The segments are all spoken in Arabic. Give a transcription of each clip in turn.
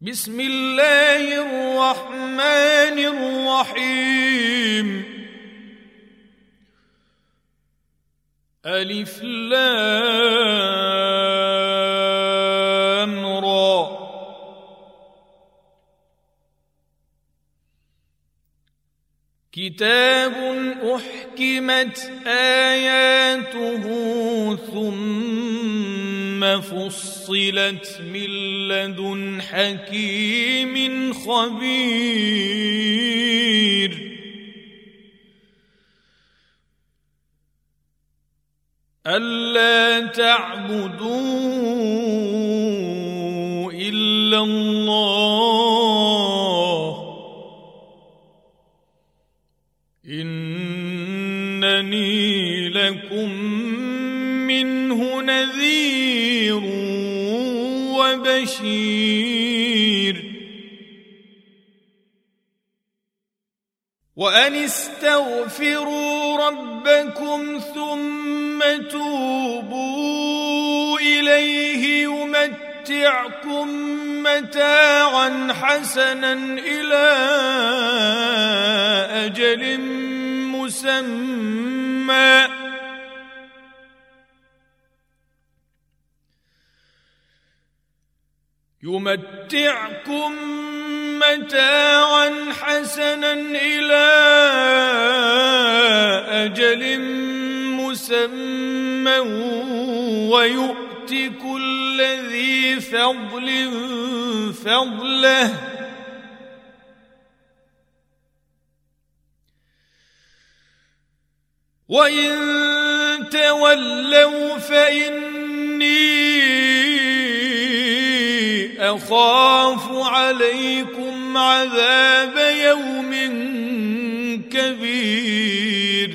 بسم الله الرحمن الرحيم. ألف لام را. كتاب أحكمت آياته ثم فصلت من لدن حكيم خبير. ألا تعبدوا إلا الله إنني لكم منه نذير وبشير. وأن استغفروا ربكم ثم توبوا إليه يمتعكم متاعا حسنا إلى أجل مسمى. يمتعكم متاعا حسنا إلى أجل مسمى ويؤت كل ذي فضل فضله. وإن تولوا فإني اخاف عليكم عذاب يوم كبير.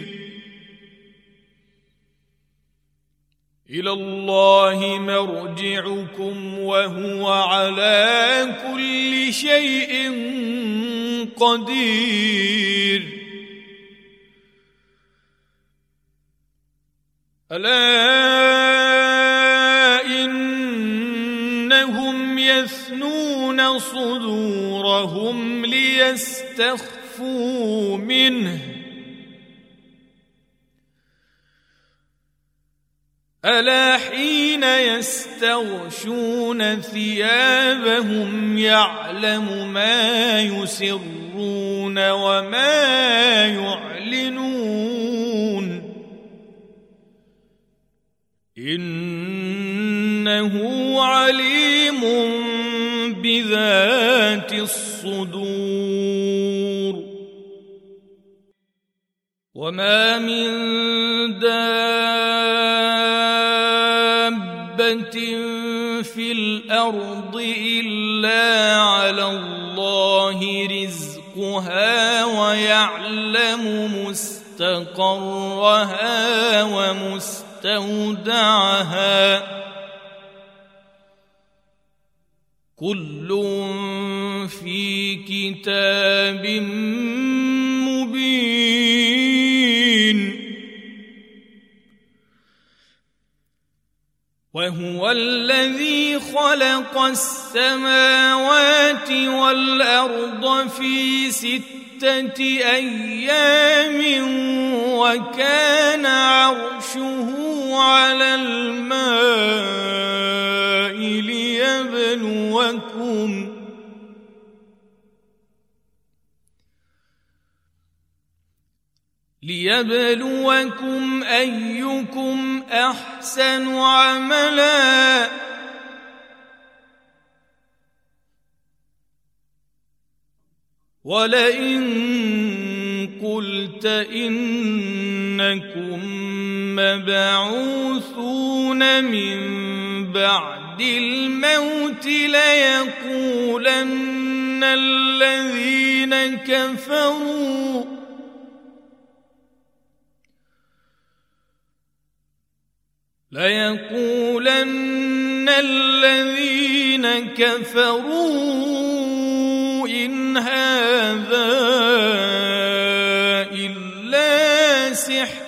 إلى الله مرجعكم وهو على كل شيء قدير. ألا صدورهم ليستخفوا منه. ألا حين يستغشون ثيابهم يعلم ما يسرون وما يعلنون. إنه عليم بذات الصدور وما من دابة في الأرض إلا على الله رزقها ويعلم مستقرها ومستودعها كل في كتاب مبين. وهو الذي خلق السماوات والأرض في ستة أيام وكان عرشه على الماء ليبلوكم ليبلوكم أيكم أحسن عملا. ولئن قلت إنكم مبعوثون من بعد الموت ليقولن الذين كفروا. ليقولن الذين كفروا إن هذا إلا سحر.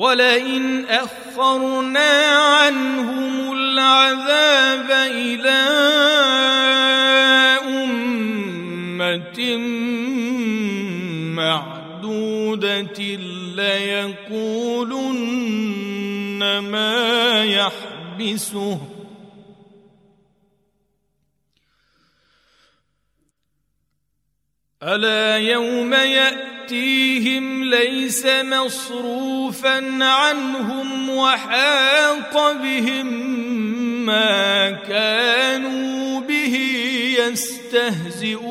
ولئن أخرنا عنهم العذاب إلى أمة معدودة ليقولن ما يحبسه. ألا يوم يأتيهم ليس مصروفا عنهم وحاق بهم ما كانوا به يستهزئون.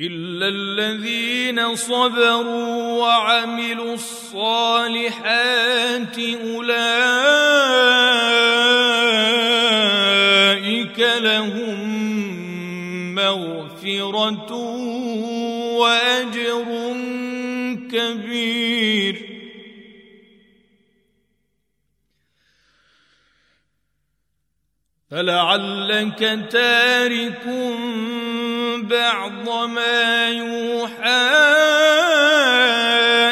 إلا الذين صبروا وعملوا الصالحات أولئك لهم مغفرة وأجر كبير. فلعلك تارك بعض ما يوحى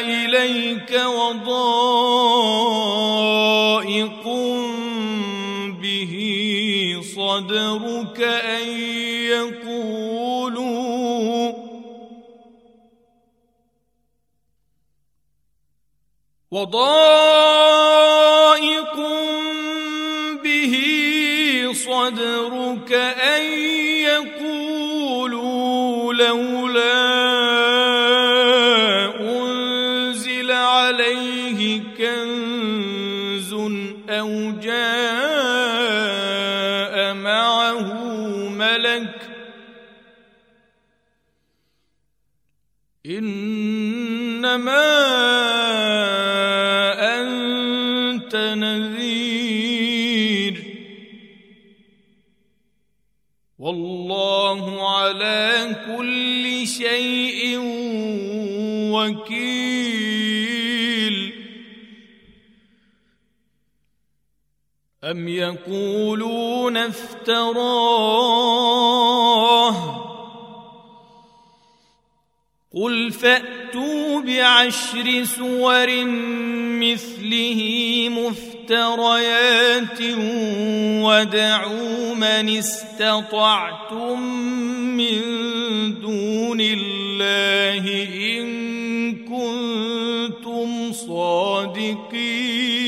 إليك وضائق به صدرك أن يقولوا وضائق إنما أنت نذير. والله على كل شيء وكيل. أم يقولون افتراه؟ قل فاتوا بعشر سور مثله مفتريات ودعوا من استطعتم من دون الله ان كنتم صادقين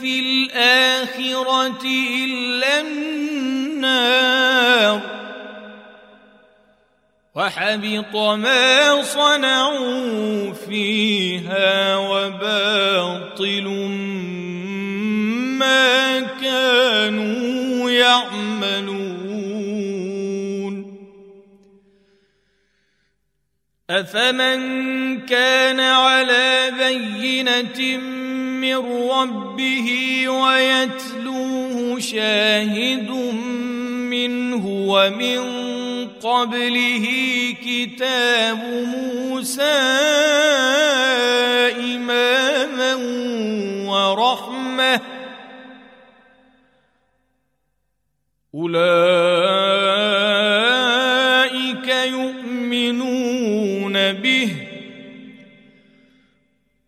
في الآخرة إلا النار. وحبط ما صنعوا فيها وباطل ما كانوا يعملون. أفمن كان على بينة من ربه ويتلوه شاهد منه ومن قبله كتاب موسى إماما ورحمة أولئك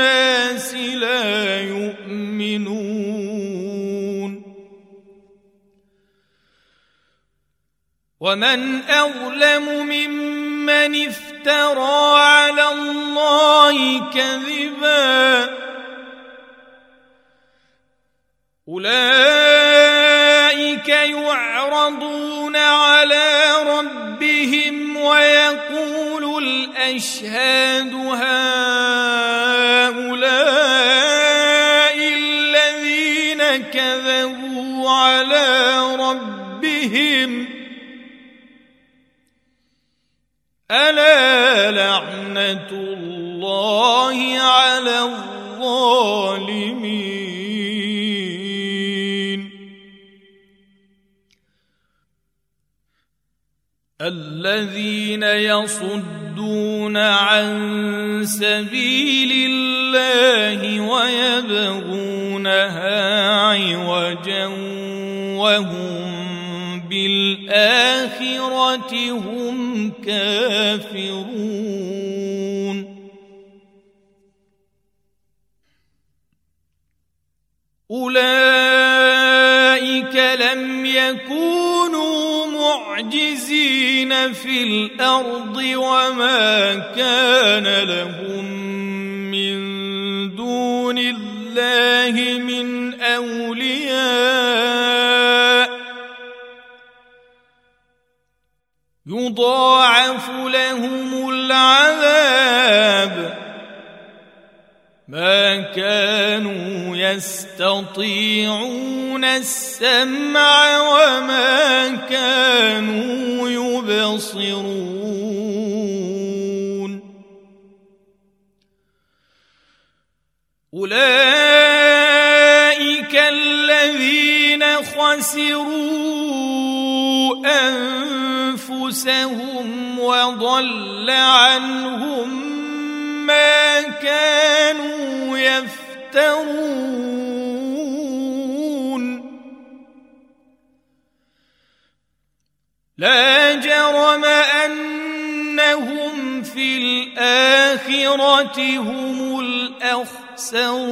لا يؤمنون. ومن أظلم ممن افترى على الله كذبا أولئك يعرضون على ربهم ويقول الأشهاد الذين يصدون عن سبيل الله ويبغونها عوجا وهم بالآخرة هم كافرون. في الأرض وما كان لهم من دون الله من أولياء. يضاعف لهم العذاب. ما كانوا يستطيعون السمع وما كانوا يبصرون. أولئك الذين خسروا أنفسهم وضل عنهم ما كانوا يفترون. لا جرم أنهم في الآخرة هم الأخسرون.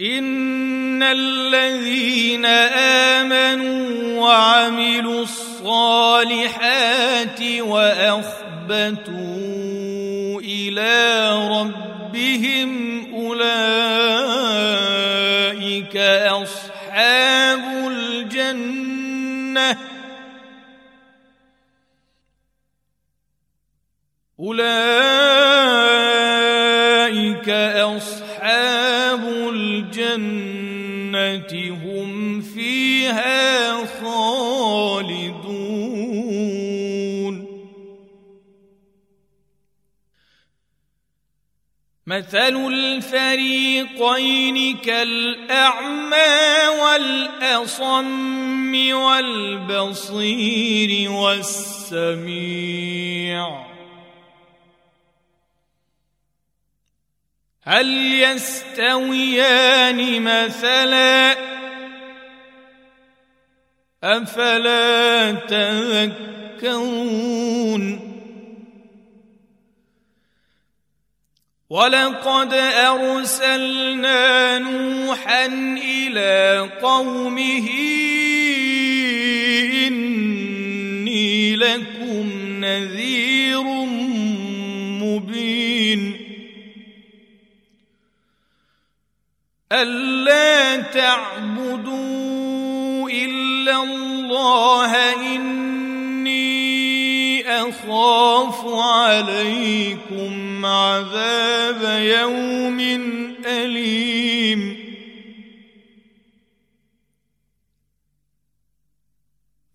إن الذين آمنوا وعملوا الصالحات وأخبتوا إلى ربهم أولئك أصحاب الجنة. أولئك مثل الفريقين كالأعمى والأصم والبصير والسميع. هل يستويان مثلا؟ أفلا تذكرون؟ ولقد أرسلنا نوحا إلى قومه إني لكم نذير مبين. ألا تعبدوا إلا الله إني أخاف عليكم. عذاب يوم أليم.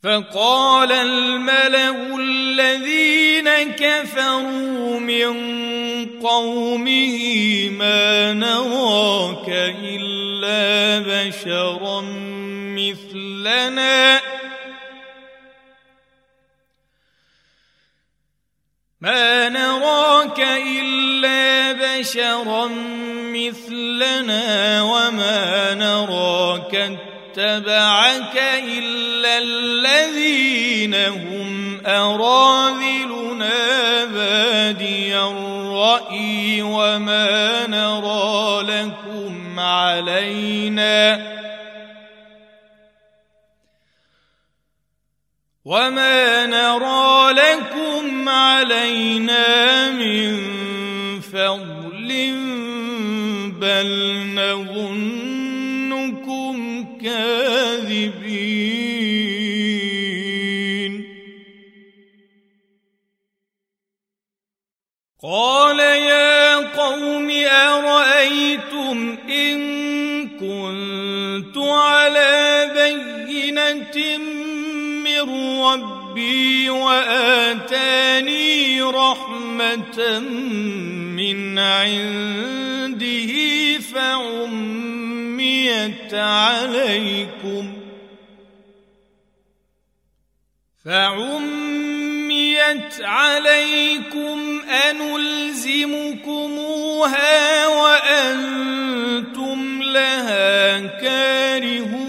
فقال الملأ الذين كفروا من قومه ما نراك إلا بشرا مثلنا. ما نراك إلا بشرا مثلنا وما نراك اتبعك إلا الذين هم أراذلنا بادي الرأي وما نرى لكم علينا وما نرى علينا من فضل بل نظنكم كاذبين. قال يا قوم أرأيتم إن كنت على بينة من ربي وآتاني رحمة من عنده فعميت عليكم فعميت عليكم أنلزمكموها وأنتم لها كارهون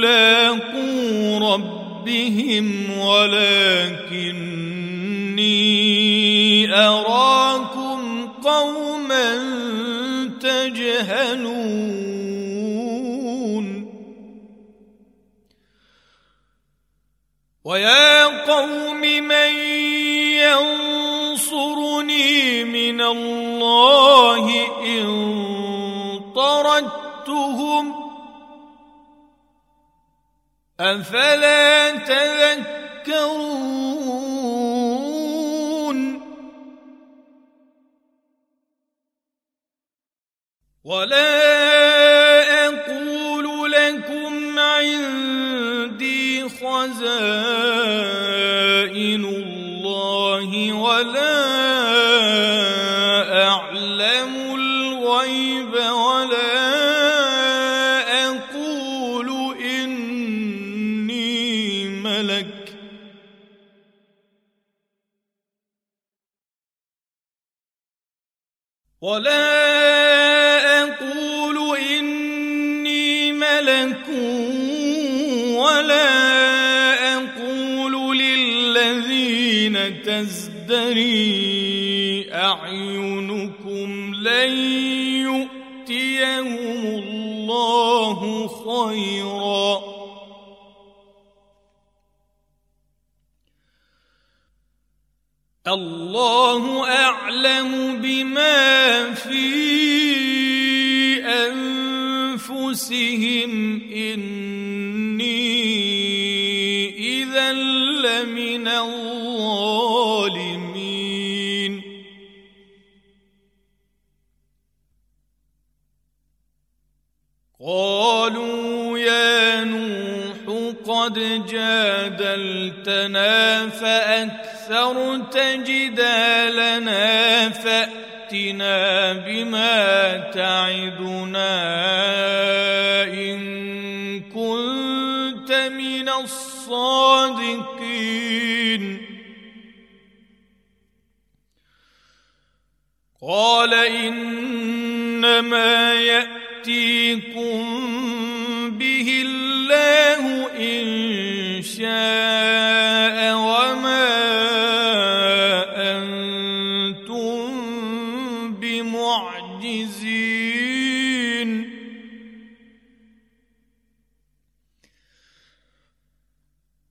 ملاقو ربهم ولكني اراكم قوما تجهلون ويا قوم من ينصرني من الله ان طردتهم أفلا تذكرون؟ ولا أقول لكم عندي خزائن. ولا أقول إني ملك ولا أقول للذين تزدري أعينكم لن يؤتيهم الله خيرا. الله أعلم بما في أنفسهم. إني إذا لمن الظالمين. قالوا يا نوح قد جادلتنا فأكثرت جدالنا فأتنا بما تعدنا إن كنت من الصادقين. قال إنما يأتيكم به الله إن شاء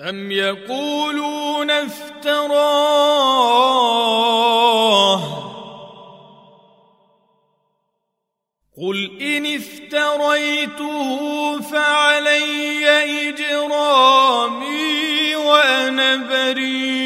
أم يقولون افتراه؟ قل إن افتريته فعلي إجرامي وأنا بريء.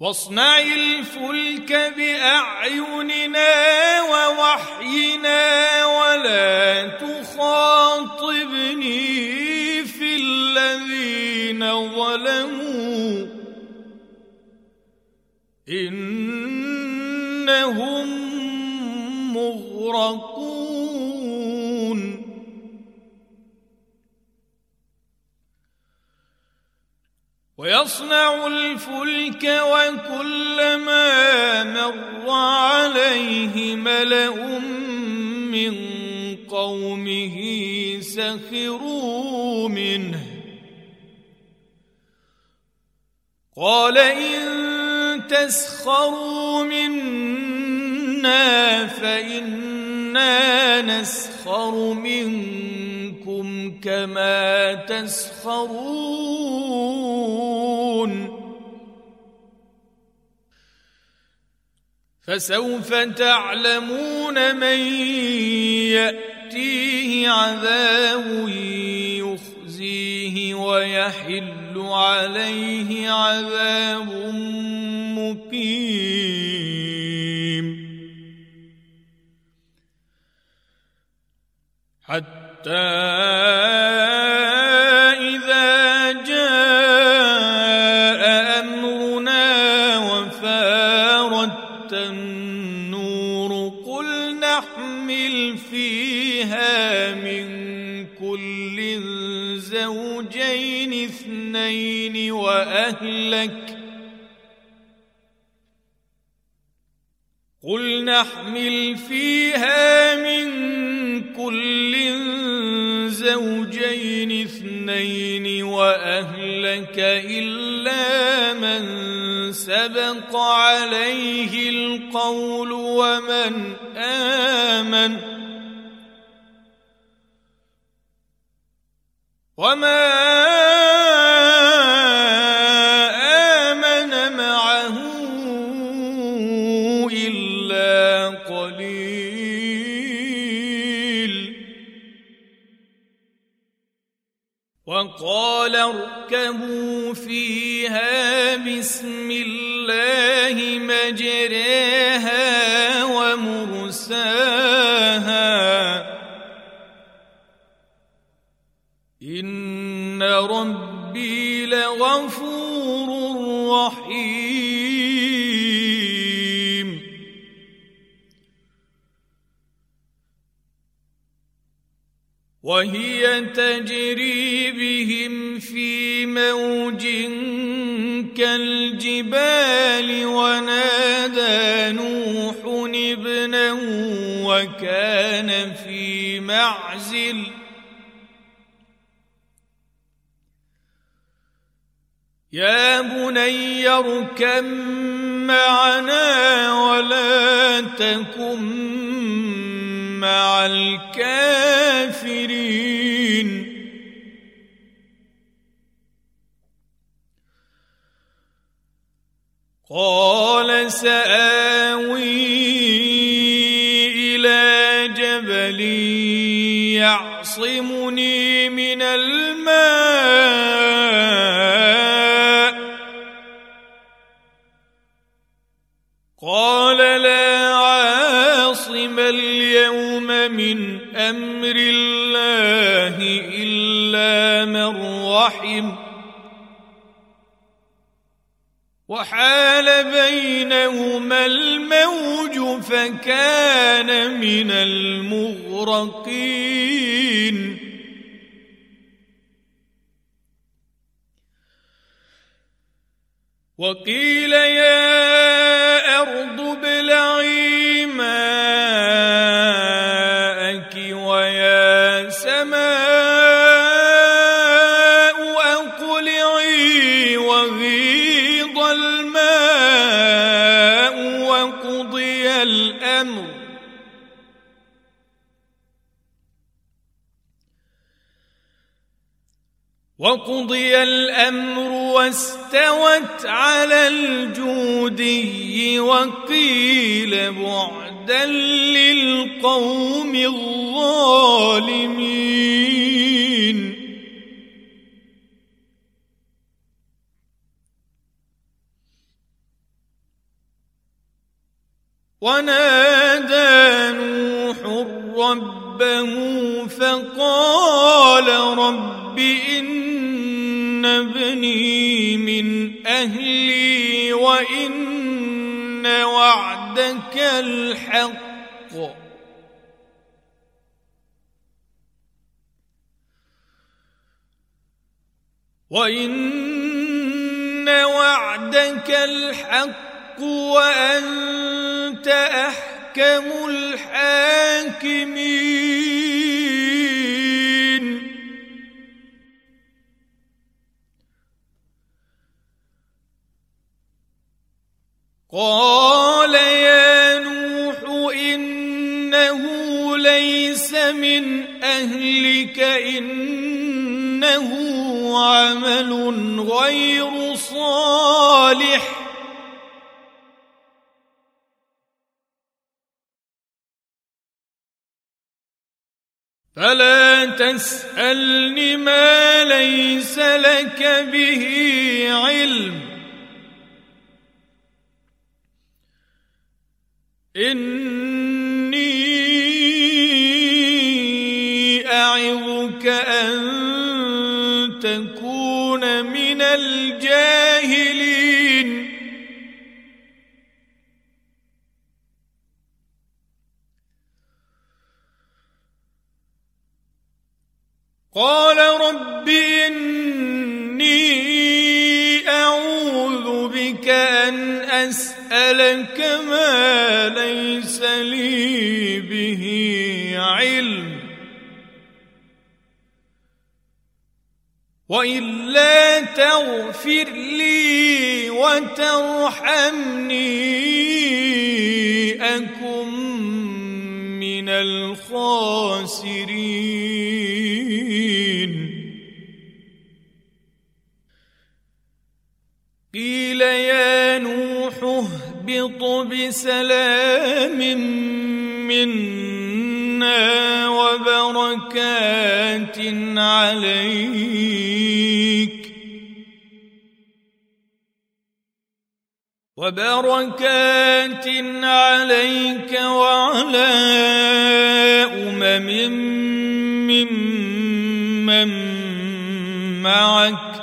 واصنع الفلك بأعيننا ووحينا ولا تخاطبني في الذين ظلموا. إنهم مغرقون. ويصنع الفلك وكلما مر عليه ملأ من قومه سخروا منه. قال إن تسخروا منا فإنا نسخر منكم كما تسخرون. فسوف تعلمون من يأتيه عذاب يخزيه ويحل عليه عذاب مقيم. حتى إذا جاء أمرنا وفارت النور قل نحمل فيها من كل زوجين اثنين وأهلك قل نحمل فيها من كل زوجين اثنين وأهلك إلا من سبق عليه القول ومن آمن وما فاركبوا فيها بسم الله مجريها ومرساها ان ربي لغفور رحيم وهي تجري بهم في موج كالجبال ونادى نوح ابنه وكان في معزل. يا بني اركب معنا ولا تكن مع الكافرين. قال سآوي إلى جبل يعصمني من الماء. وحال بينهما الموج فكان من المغرقين. وقيل يا وقضي الأمر واستوت على الجودي وقيل بعدا للقوم الظالمين. ونادى نوح ربه فقال رب إن ابني من أهلي وإن وعدك الحق. وإن وعدك الحق وأنت أحكم الحاكمين. قال يا نوح إنه ليس من أهلك إنه عمل غير صالح. فلا تسألن ما ليس لك به علم. إني أعظك أن تكون من الجاهلين. قال رب إني أعوذ بك أن أسألك ما ليس لي به علم. وإلا تغفر لي وترحمني أكن من الخاسرين. قيل يهبط بسلام منا وبركات عليك. وبركات عليك وعلى أمم ممن معك.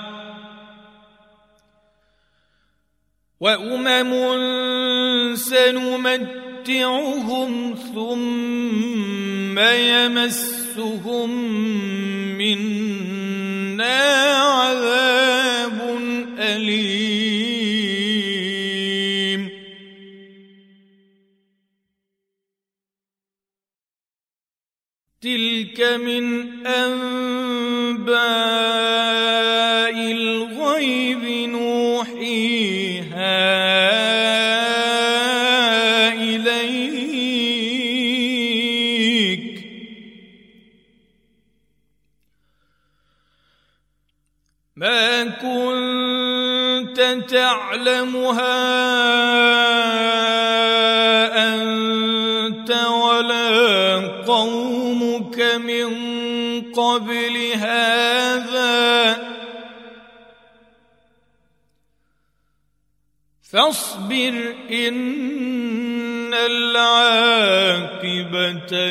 وأمم سنمتعهم ثم يمسهم منا عذاب أليم. تلك من أنباء تعلمها أنت ولا قومك من قبل هذا. فاصبر إن العاقبة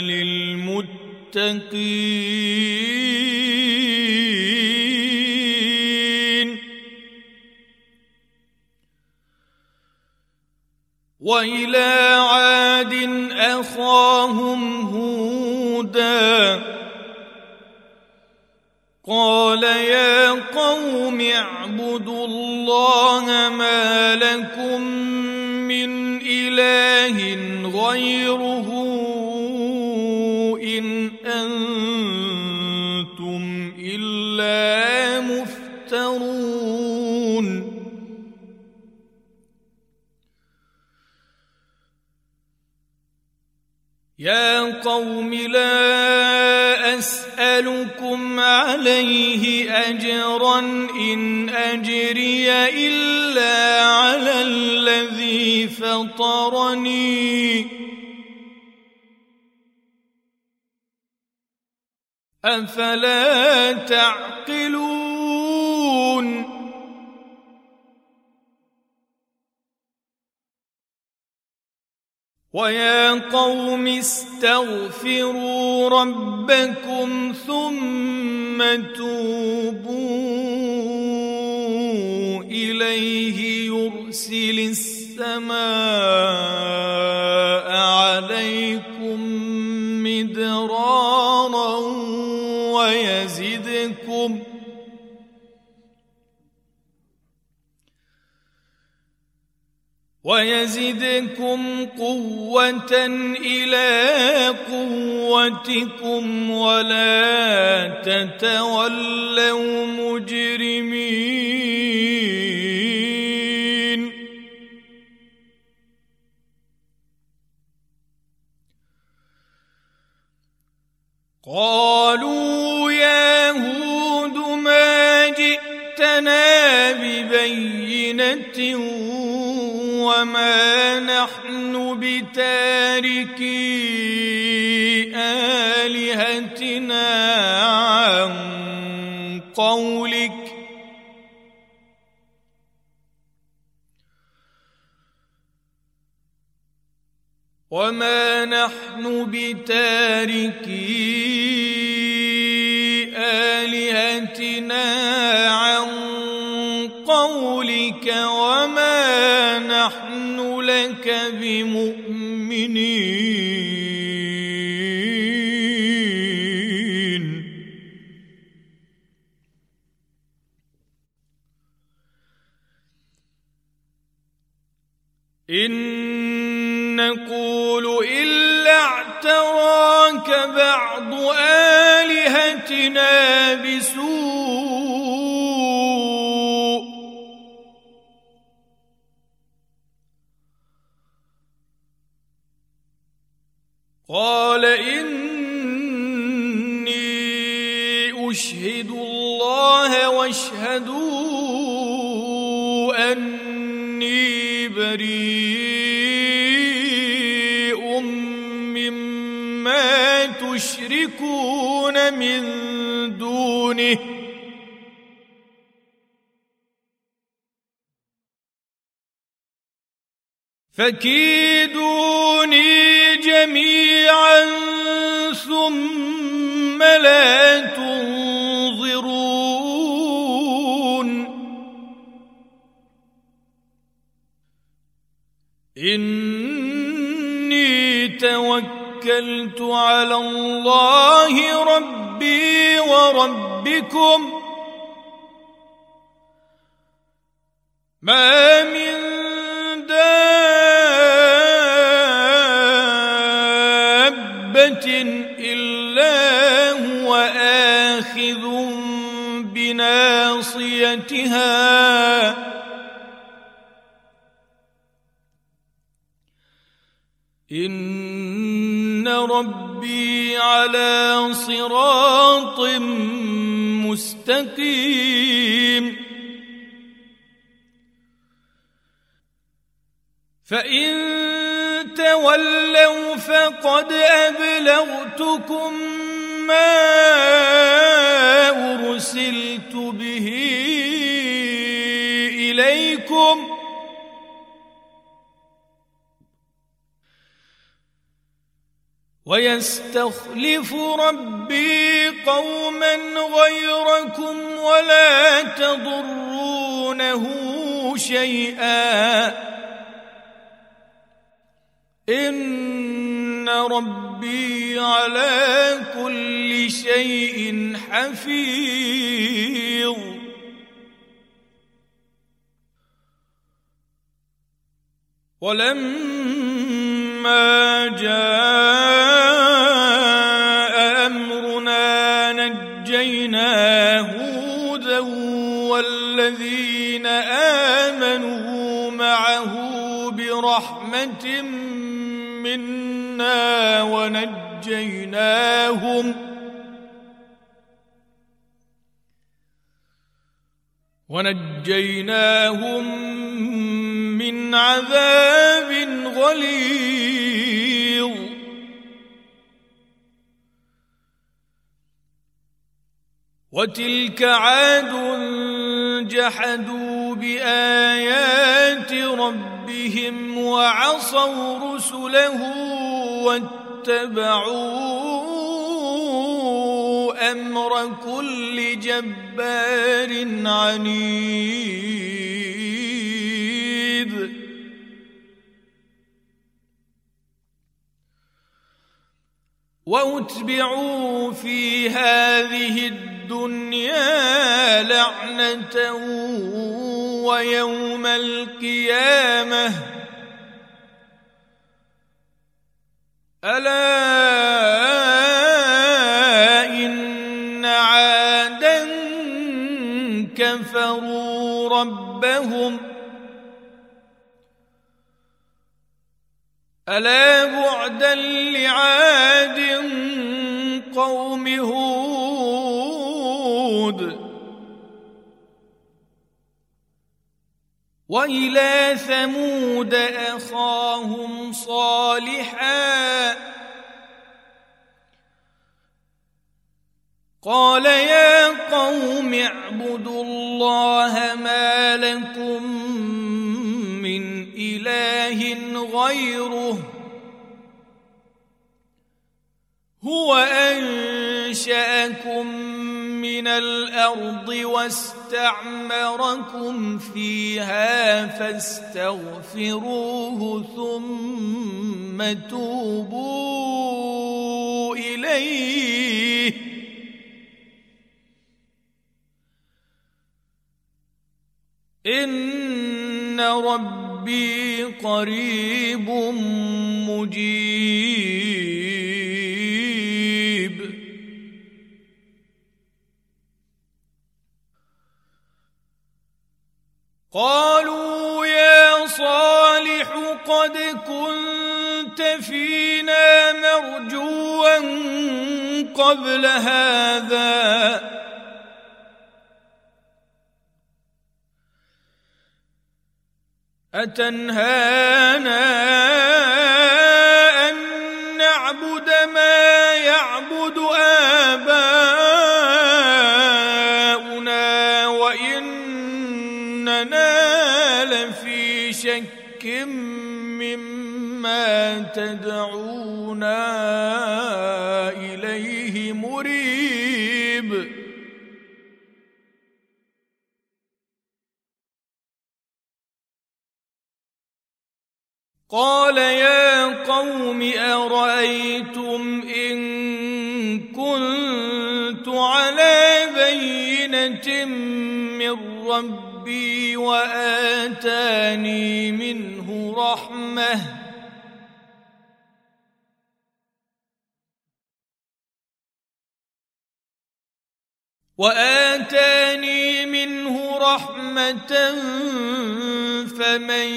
للمتقين. وإلى عاد أخاهم هودا. قال يا قوم اعبدوا الله ما لكم من إله غيره. لا أسألكم عليه أجرا إن أجري إلا على الذي فطرني. أفلا تعقلون ويا قوم استغفروا ربكم ثم توبوا إليه يرسل السماء ويزدكم قوة إلى قوتكم ولا تتولوا مجرمين. قالوا يا هود ما جئتنا ببينة وما نحن بتاركي آلهتنا عن قولك وما نحن بتاركي آلهتنا عن قولك وما نحن لك بمؤمنين. إن نقول إلا اعتراك بعض آلهتنا بسوء. قال إني أشهد الله واشهدوا أني بريء مما تشركون من دونه. فكيدوني جميعا ثم لا تنظرون. إني توكلت على الله ربي وربكم. ما من بناصيتها إن ربي على صراط مستقيم. فإن تولوا فقد أبلغتكم ما أرسلت به إليكم ويستخلف ربي قوما غيركم ولا تضرونه شيئا ان ربي على كل شيء حفيظ. ولما جاء امرنا نجينا هودا والذين امنوا معه برحمه منا ونجيناهم ونجيناهم من عذاب غليظ وتلك عاد جحدوا بايات ربهم وعصوا رسله واتبعوا أمر كل جبار عنيد. واتبعوا في هذه الدنيا لعنة ويوم القيامة. ألا إن عادا كفروا ربهم ألا بعدا لعاد قوم هود وإلى ثمود أخاهم صالحا. قال يا قوم اعبدوا الله ما لكم من إله غيره. هو أنشأكم من الأرض واستعمركم فيها فاستغفروه ثم توبوا إليه. إن ربي قريب مجيب. قالوا يا صالح قد كنت فينا مرجوا قبل هذا. أتنهانا تدعونا إليه مريب. قال يا قوم أرأيتم إن كنت على بينة من ربي وآتاني منه رحمة وآتاني منه رحمة فمن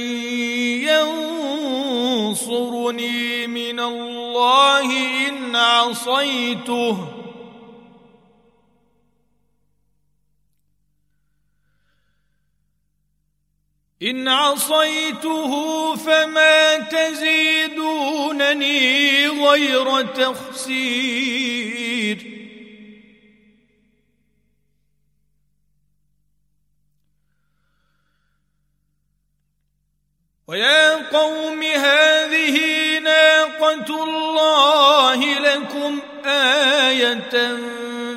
ينصرني من الله إن عصيته. إن عصيته فما تزيدونني غير تخسير. ويا قوم هذه ناقة الله لكم آية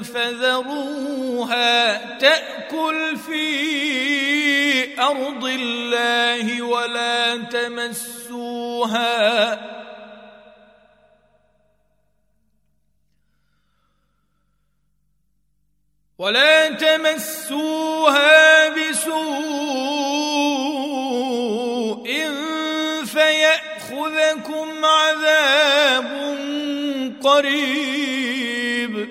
فذروها تأكل في أرض الله ولا تمسوها. ولا تمسوها بسوء فيأخذكم عذاب قريب.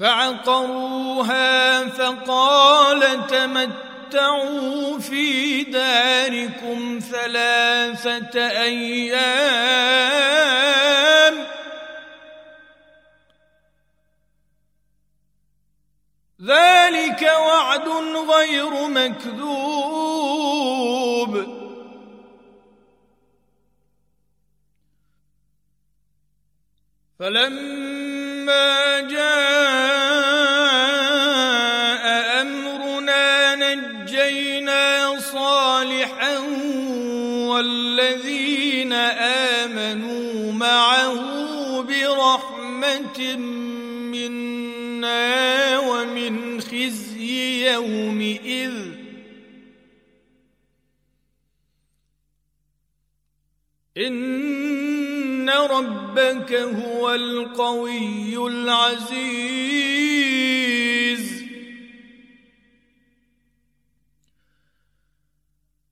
فعقروها فقال تمتعوا في داركم ثلاثة أيام. وعد غير مكذوب. فلما جاء أمرنا نجينا صالحا والذين آمنوا معه برحمة منا ومن خزي يومئذ. إن ربك هو القوي العزيز.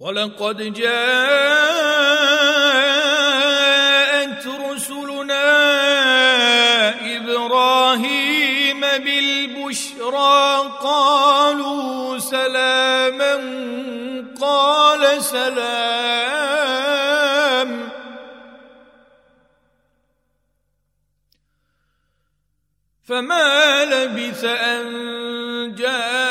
ولقد جاءت رسلنا إبراهيم بالبشرى قالوا سلاما قال سلام. فما لبث أن جاء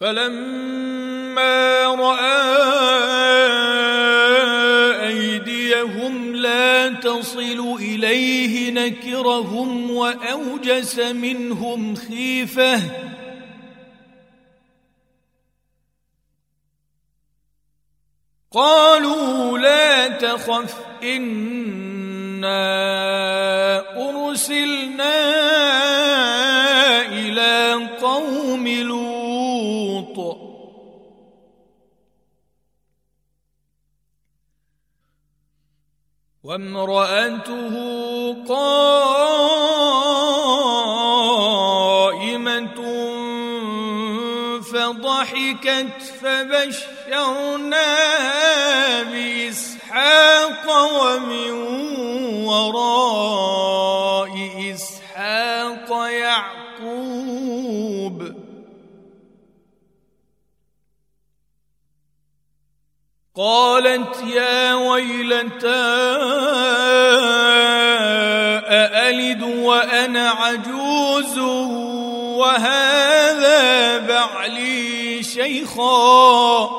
فلما رأى أيديهم لا تصل إليه نكرهم وأوجس منهم خيفة. قالوا لا تخف إنا ارسلنا وامرأته قائمة فضحكت فبشرناها بإسحاق ومن وراء قالت يا ويلتى أألد وأنا عجوز وهذا بعلي شيخا؟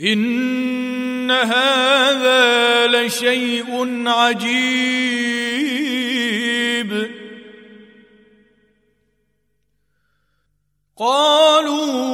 إن هذا لشيء عجيب. قالوا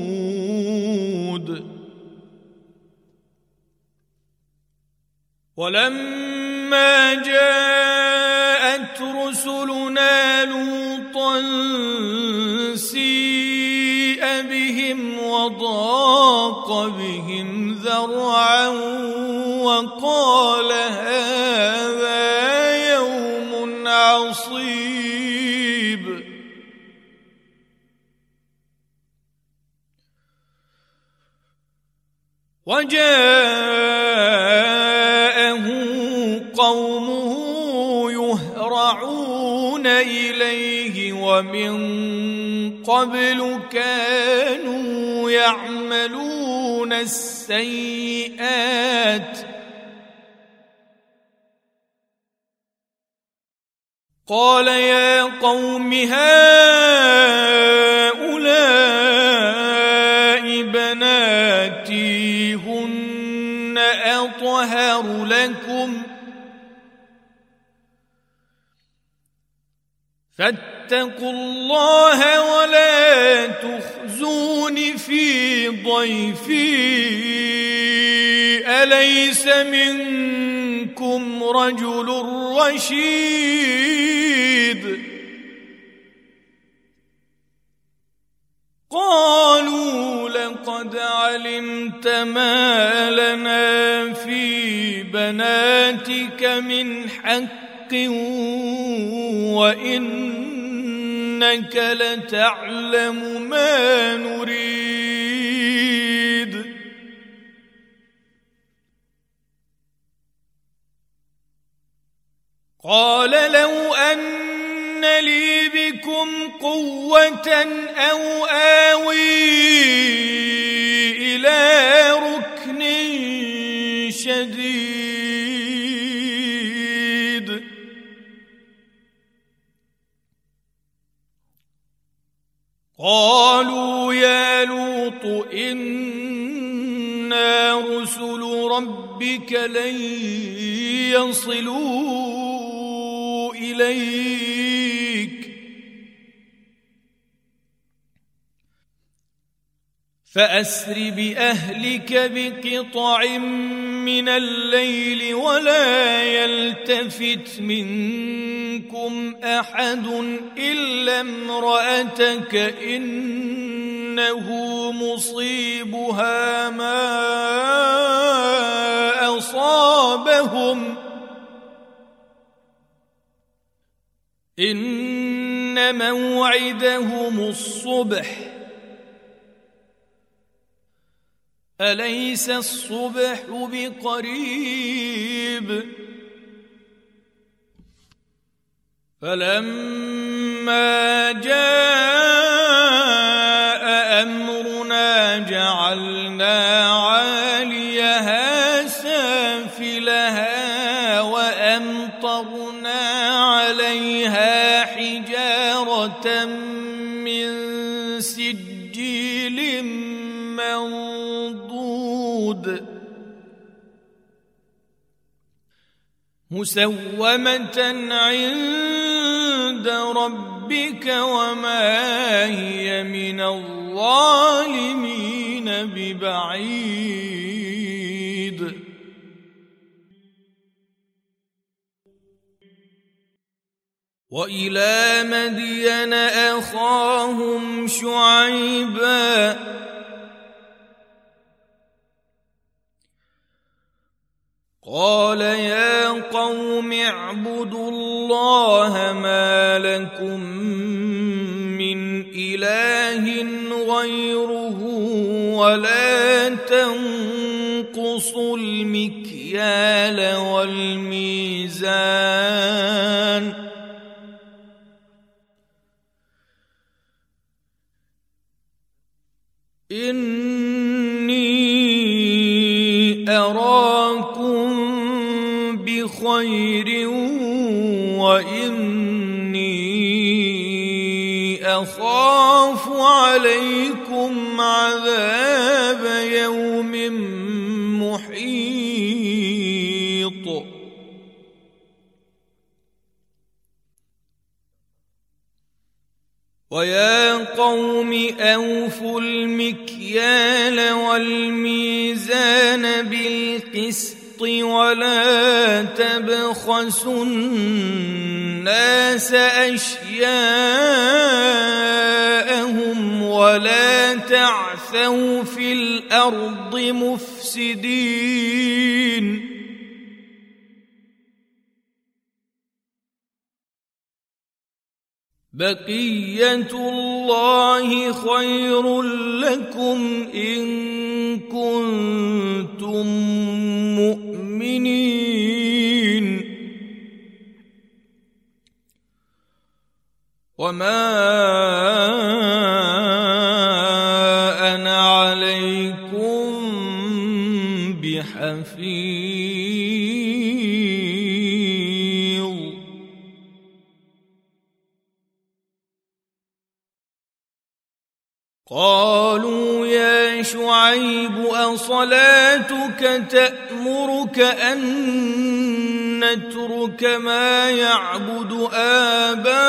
ولما جاءت رسلنا لوطا سيء بهم وضاق بهم ذرعا وقال هذا عصيب. وجاءه إليه ومن قبل كانوا يعملون السيئات. قال يا قوم هؤلاء بناتي هن أطهر لكم فاتقوا الله ولا تخزون في ضيفي أليس منكم رجل رشيد؟ قالوا لقد علمت ما لنا في بناتك من حق وانك لتعلم ما نريد. قال لو أن لي بكم قوة أو آوي إلى ركن شديد. قالوا يا لوط إنا رسل ربك لن يصلوا إليك. فأسر بأهلك بقطع من الليل ولا يلتفت منكم أحد إلا امرأتك إنه مصيبها ما أصابهم. إن موعدهم الصبح. أليس الصبح بقريب؟ فلما جاء أمرنا جعلنا عاليها سافلها وأمطرنا عليها حجارة من سجيل منضود مسومة عند ربك وما هي من الظالمين ببعيد. وإلى مدين أخاهم شعيبا قال يا قوم اعبدوا الله ما لكم من إله غيره ولا تنقصوا المكيال والميزان بخير وإني أخاف عليكم عذاب يوم محيط. ويا قوم أوفوا المكيال والميزان بالقسط ولا تبخسوا الناس أشياءهم ولا تعثوا في الأرض مفسدين بقية الله خير لكم إن كنتم مؤمنين وما أنا عليكم بحفيظ. قالوا شعيب أصلاتك تأمرك أن نترك ما يعبد آباؤنا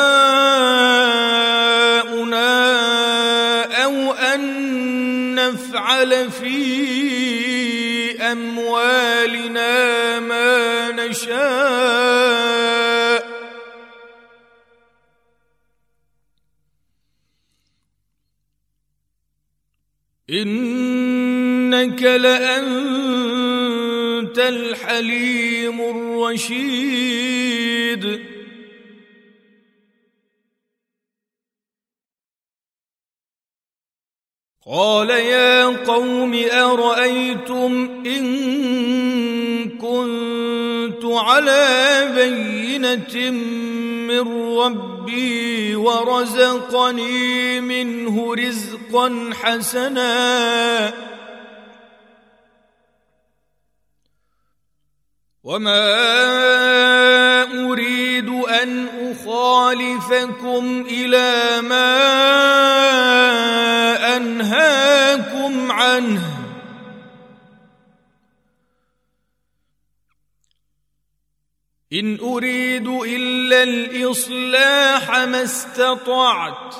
أو أن نفعل في أموالنا ما نشاء. إنك لأنت الحليم الرشيد. قال يا قوم أرأيتم إن كنت على بينة من ربي ورزقني منه رزقا حسنا وما أريد أن أخالفكم إلى ما أنهاكم عنه إن أريد إلا الإصلاح ما استطعت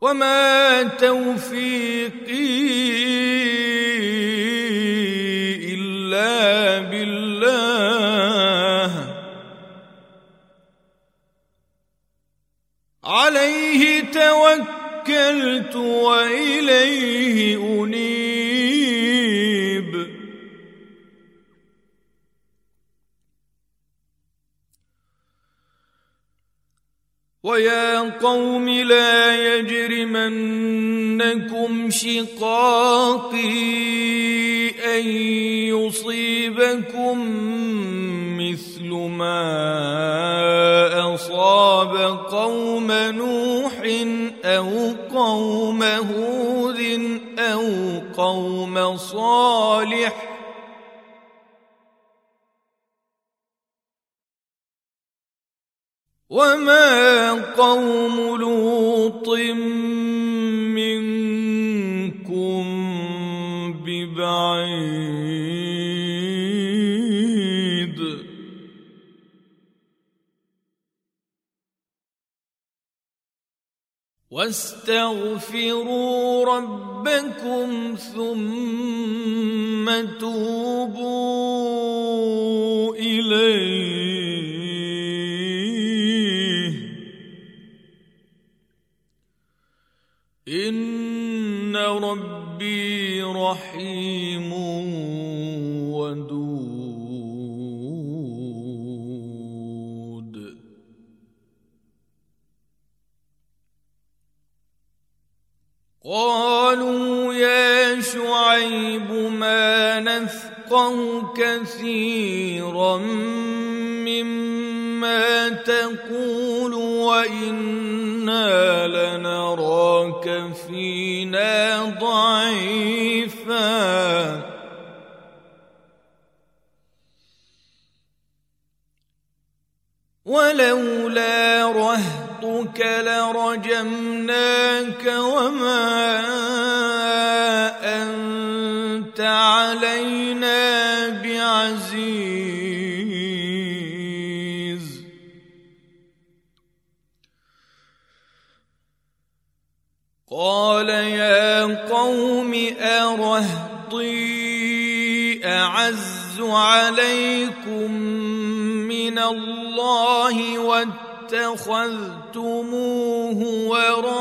وما توفيقي الا بالله. عليه توكلت وإليه أنيب. ويا قوم لا يجرمنكم شقاقي. ان يصيبكم مثل ما اصاب قوم نوح أو قوم هود أو قوم صالح وما قوم لوط واستغفروا ربكم ثم توبوا إليه. إن ربي رحيم. قالوا يا شعيب ما نفقه كثيرا مما تقول وإنا لنراك فينا ضعيفا. ولولا رهطك لرجمناك وما أنت علينا بعزيز. قال يا قوم أرهطي أعز عليكم من الله واتخذتموه وراءكم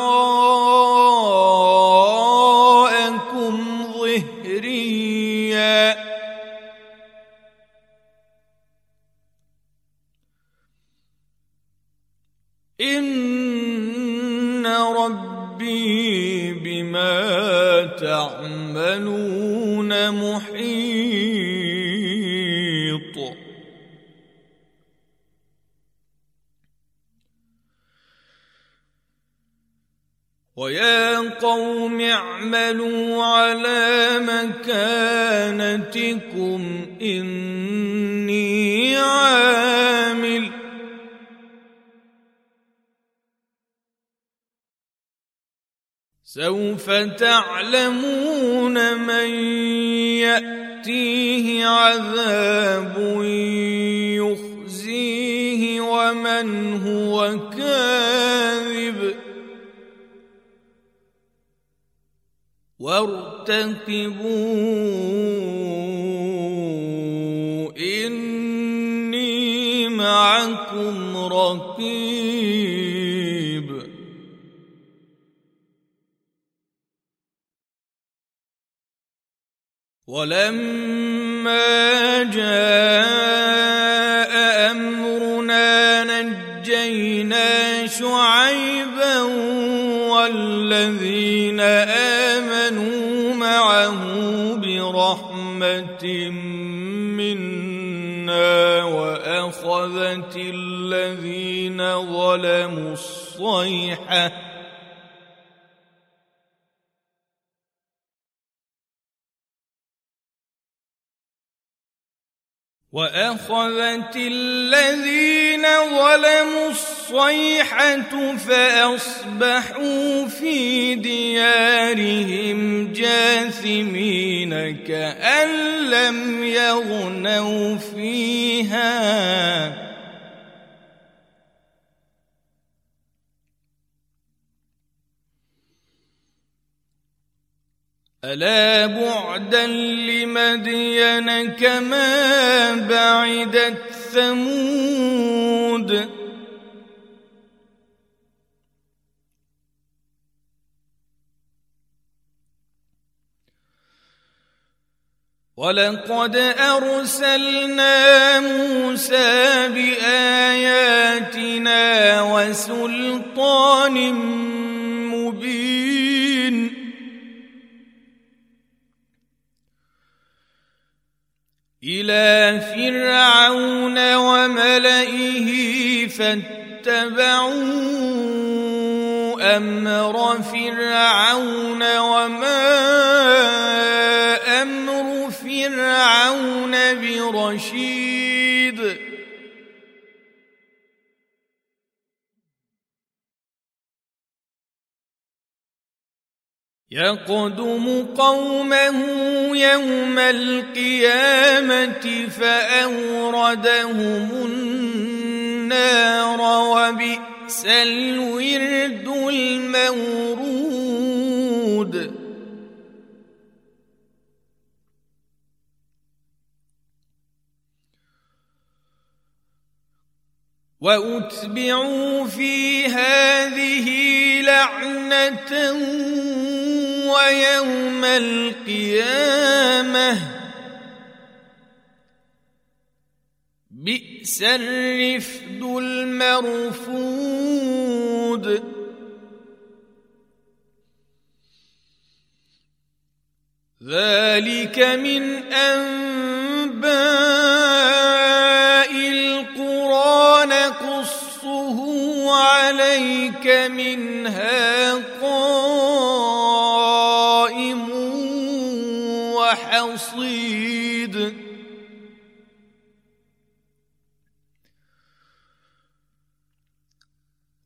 ظهريا. ان ربي بما تعملون محيط. ويا قوم اعملوا على مكانتكم إني عامل. سوف تعلمون من يأتيه عذاب يخزيه ومن هو كاذب. وارتقبوا إني معكم رقيب. ولما جاء أمرنا نجينا شعيبا والذين آمنوا معه برحمة منا وأخذت الذين ظلموا الصيحة وأخذت الذين ظلموا الصيحة فأصبحوا في ديارهم جاثمين كأن لم يغنوا فيها. ألا بعدا لمدين كما بعدت ثمود؟ ولقد أرسلنا موسى بآياتنا وسلطان إلى فرعون وملئه فاتبعوا أمر فرعون وما فرعون برشيد. يقدم قومه يوم القيامة فأوردهم النار وبئس الورد المورود. وأتبعوا في هذه لعنة ويوم القيامة. بئس الرفد المرفود. ذلك من أنباء القرى نقصه عليك منها وحصيد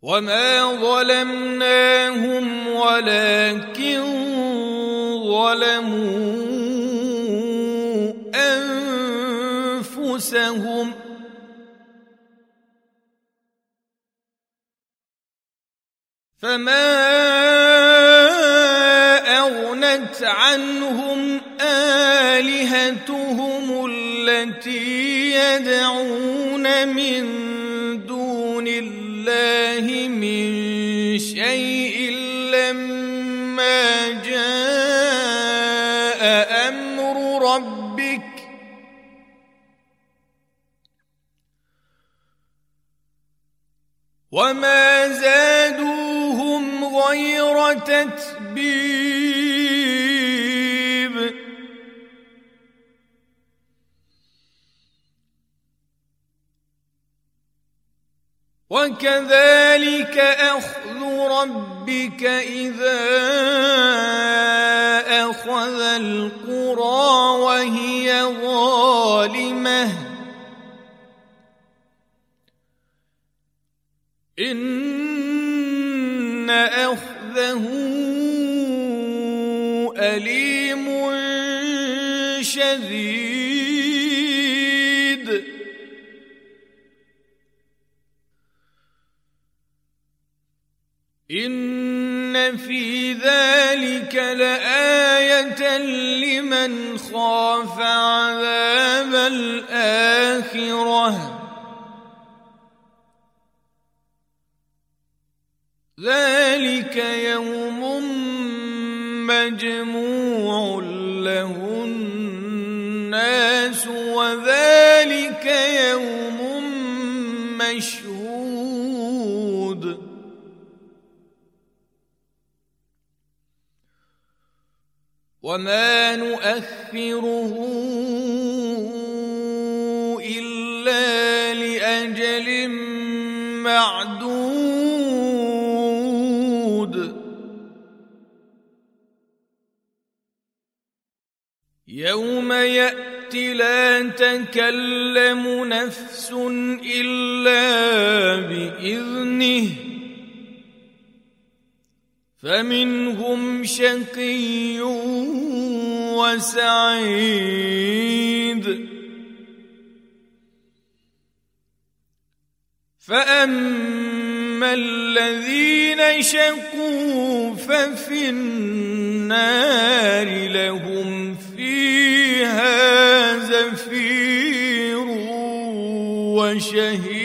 وما ظلمناهم ولكن ظلموا أنفسهم. فما اغنت عنهم آلهتهم التي يدعون من دون الله من شيء لما جاء أمر ربك وما زادوا غير تتبيب وكذلك أخذ ربك إذا أخذ القرى وهي ظالمة. إن أخذه ذلك لآية لمن خاف عذاب الآخرة. ذلك يوم وما نؤخره الا لاجل معدود يوم ياتي لا تكلم نفس الا باذنه فمنهم شقي وسعيد. فأما الذين شقوا ففي النار لهم فيها زفير وشهيق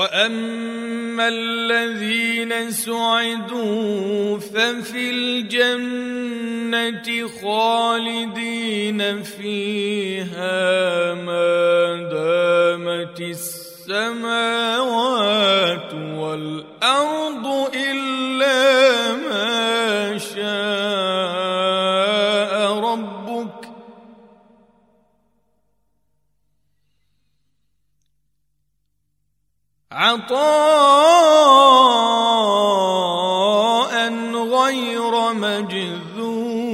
واما الذين سعدوا ففي الجنه خالدين فيها ما دامت السماوات والارض الا عطاء غير مجذوذ.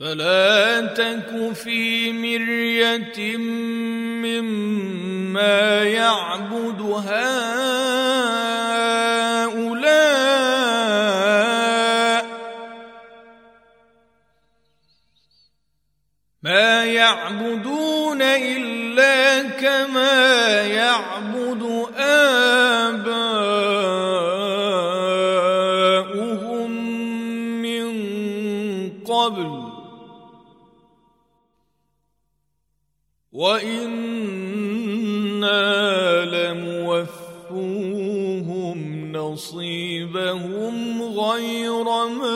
فلا تك في مرية مما يعبد هؤلاء كما يعبد آباؤهم من قبل. وإنا لموفوهم نصيبهم غير منقوص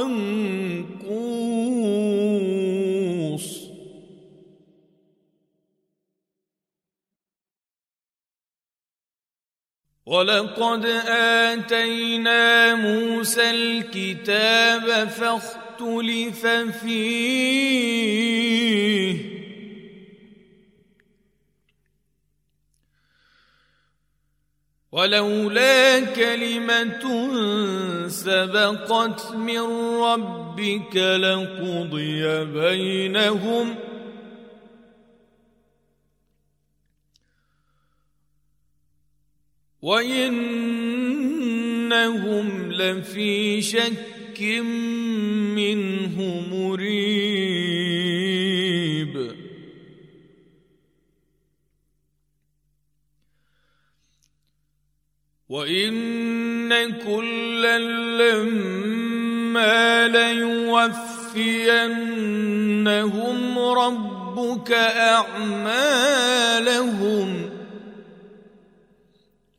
ولقد آتينا موسى الكتاب فاختلف فيه. ولولا كلمة سبقت من ربك لقضي بينهم وانهم لفي شك منه مريب وان كلا لما ليوفينهم ربك اعمالهم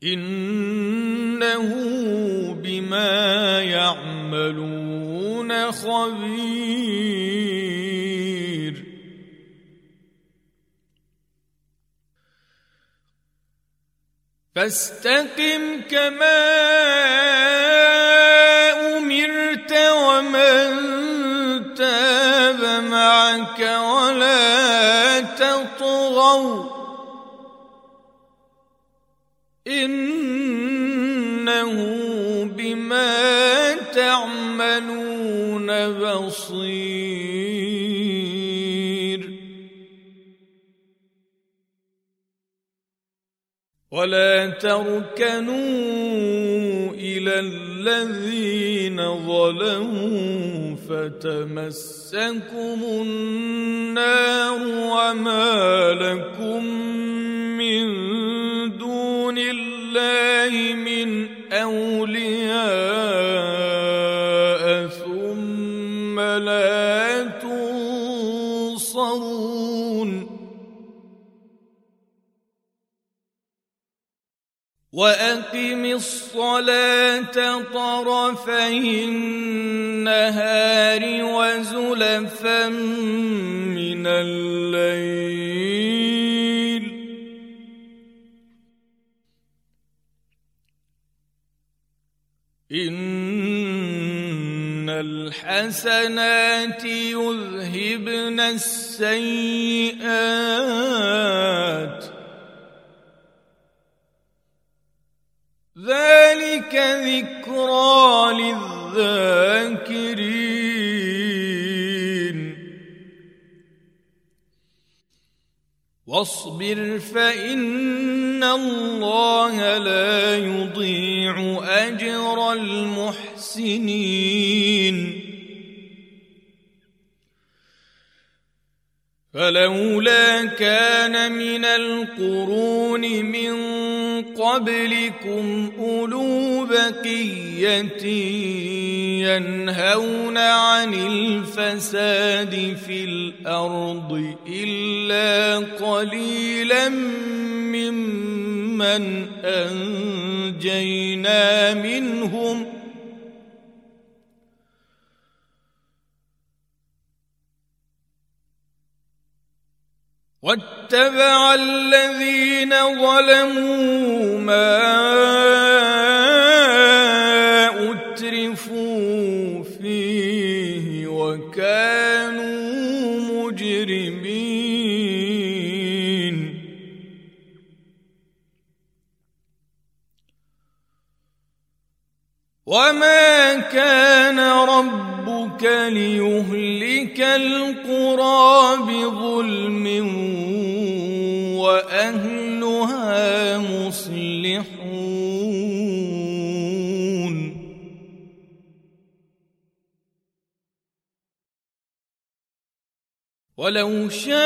إنه بما يعملون خبير. فاستقم كما أمرت ومن تاب معك ولا تطغوا. إنه بما تعملون بصير. ولا تركنوا إلى الذين ظلموا فتمسكم النار وما لكم من دون الله من أولياء ثم لا تنصرون. وأقم الصلاة طرفي النهار وزلفا من الليل. إن الحسنات يذهبن السيئات. ذلك ذكرى للذاكرين. واصبر فإن الله لا يضيع أجر المحسنين. فلولا كان من القرون من قبلكم أولو بقية ينهون عن الفساد في الأرض إلا قليلا ممن أنجينا منهم ۖ واتبع الذين ظلموا ما أترفوا فيه وكانوا مجرمين. وما كان ربك ليهلك القرى بظلم وأهلها مصلحون. ولو شاء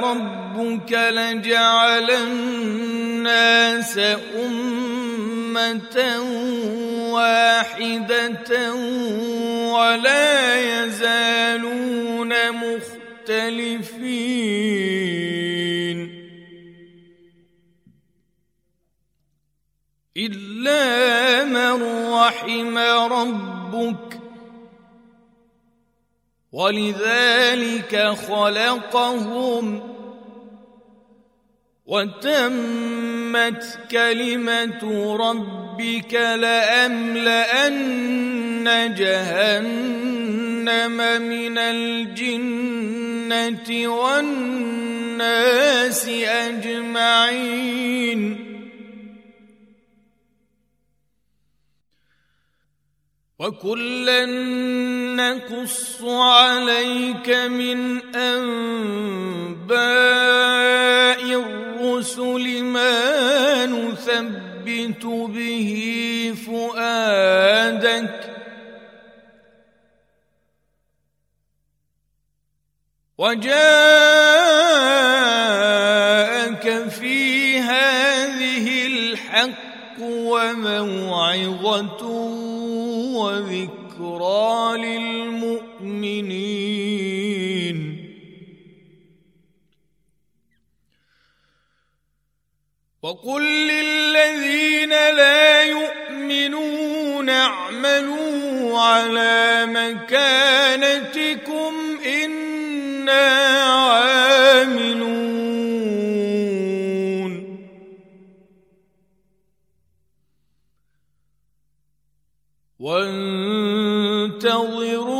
ربك لجعل الناس أمة واحدة ولا يزالون مختلفين إلا من رحم ربك ولذلك خلقهم وتمت كلمة ربك لأملأن جهنم من الجنة والناس أجمعين. وكلا نقص عليك من أنباء الرسل ما نثبت به فؤادك. وجاءك في هذه الحق وموعظة وذكرى للمؤمنين. وقل للذين لا يؤمنون اعملوا على مكانتكم إنا عاملون. وانتظروا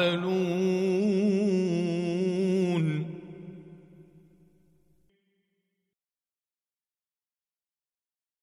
تعملون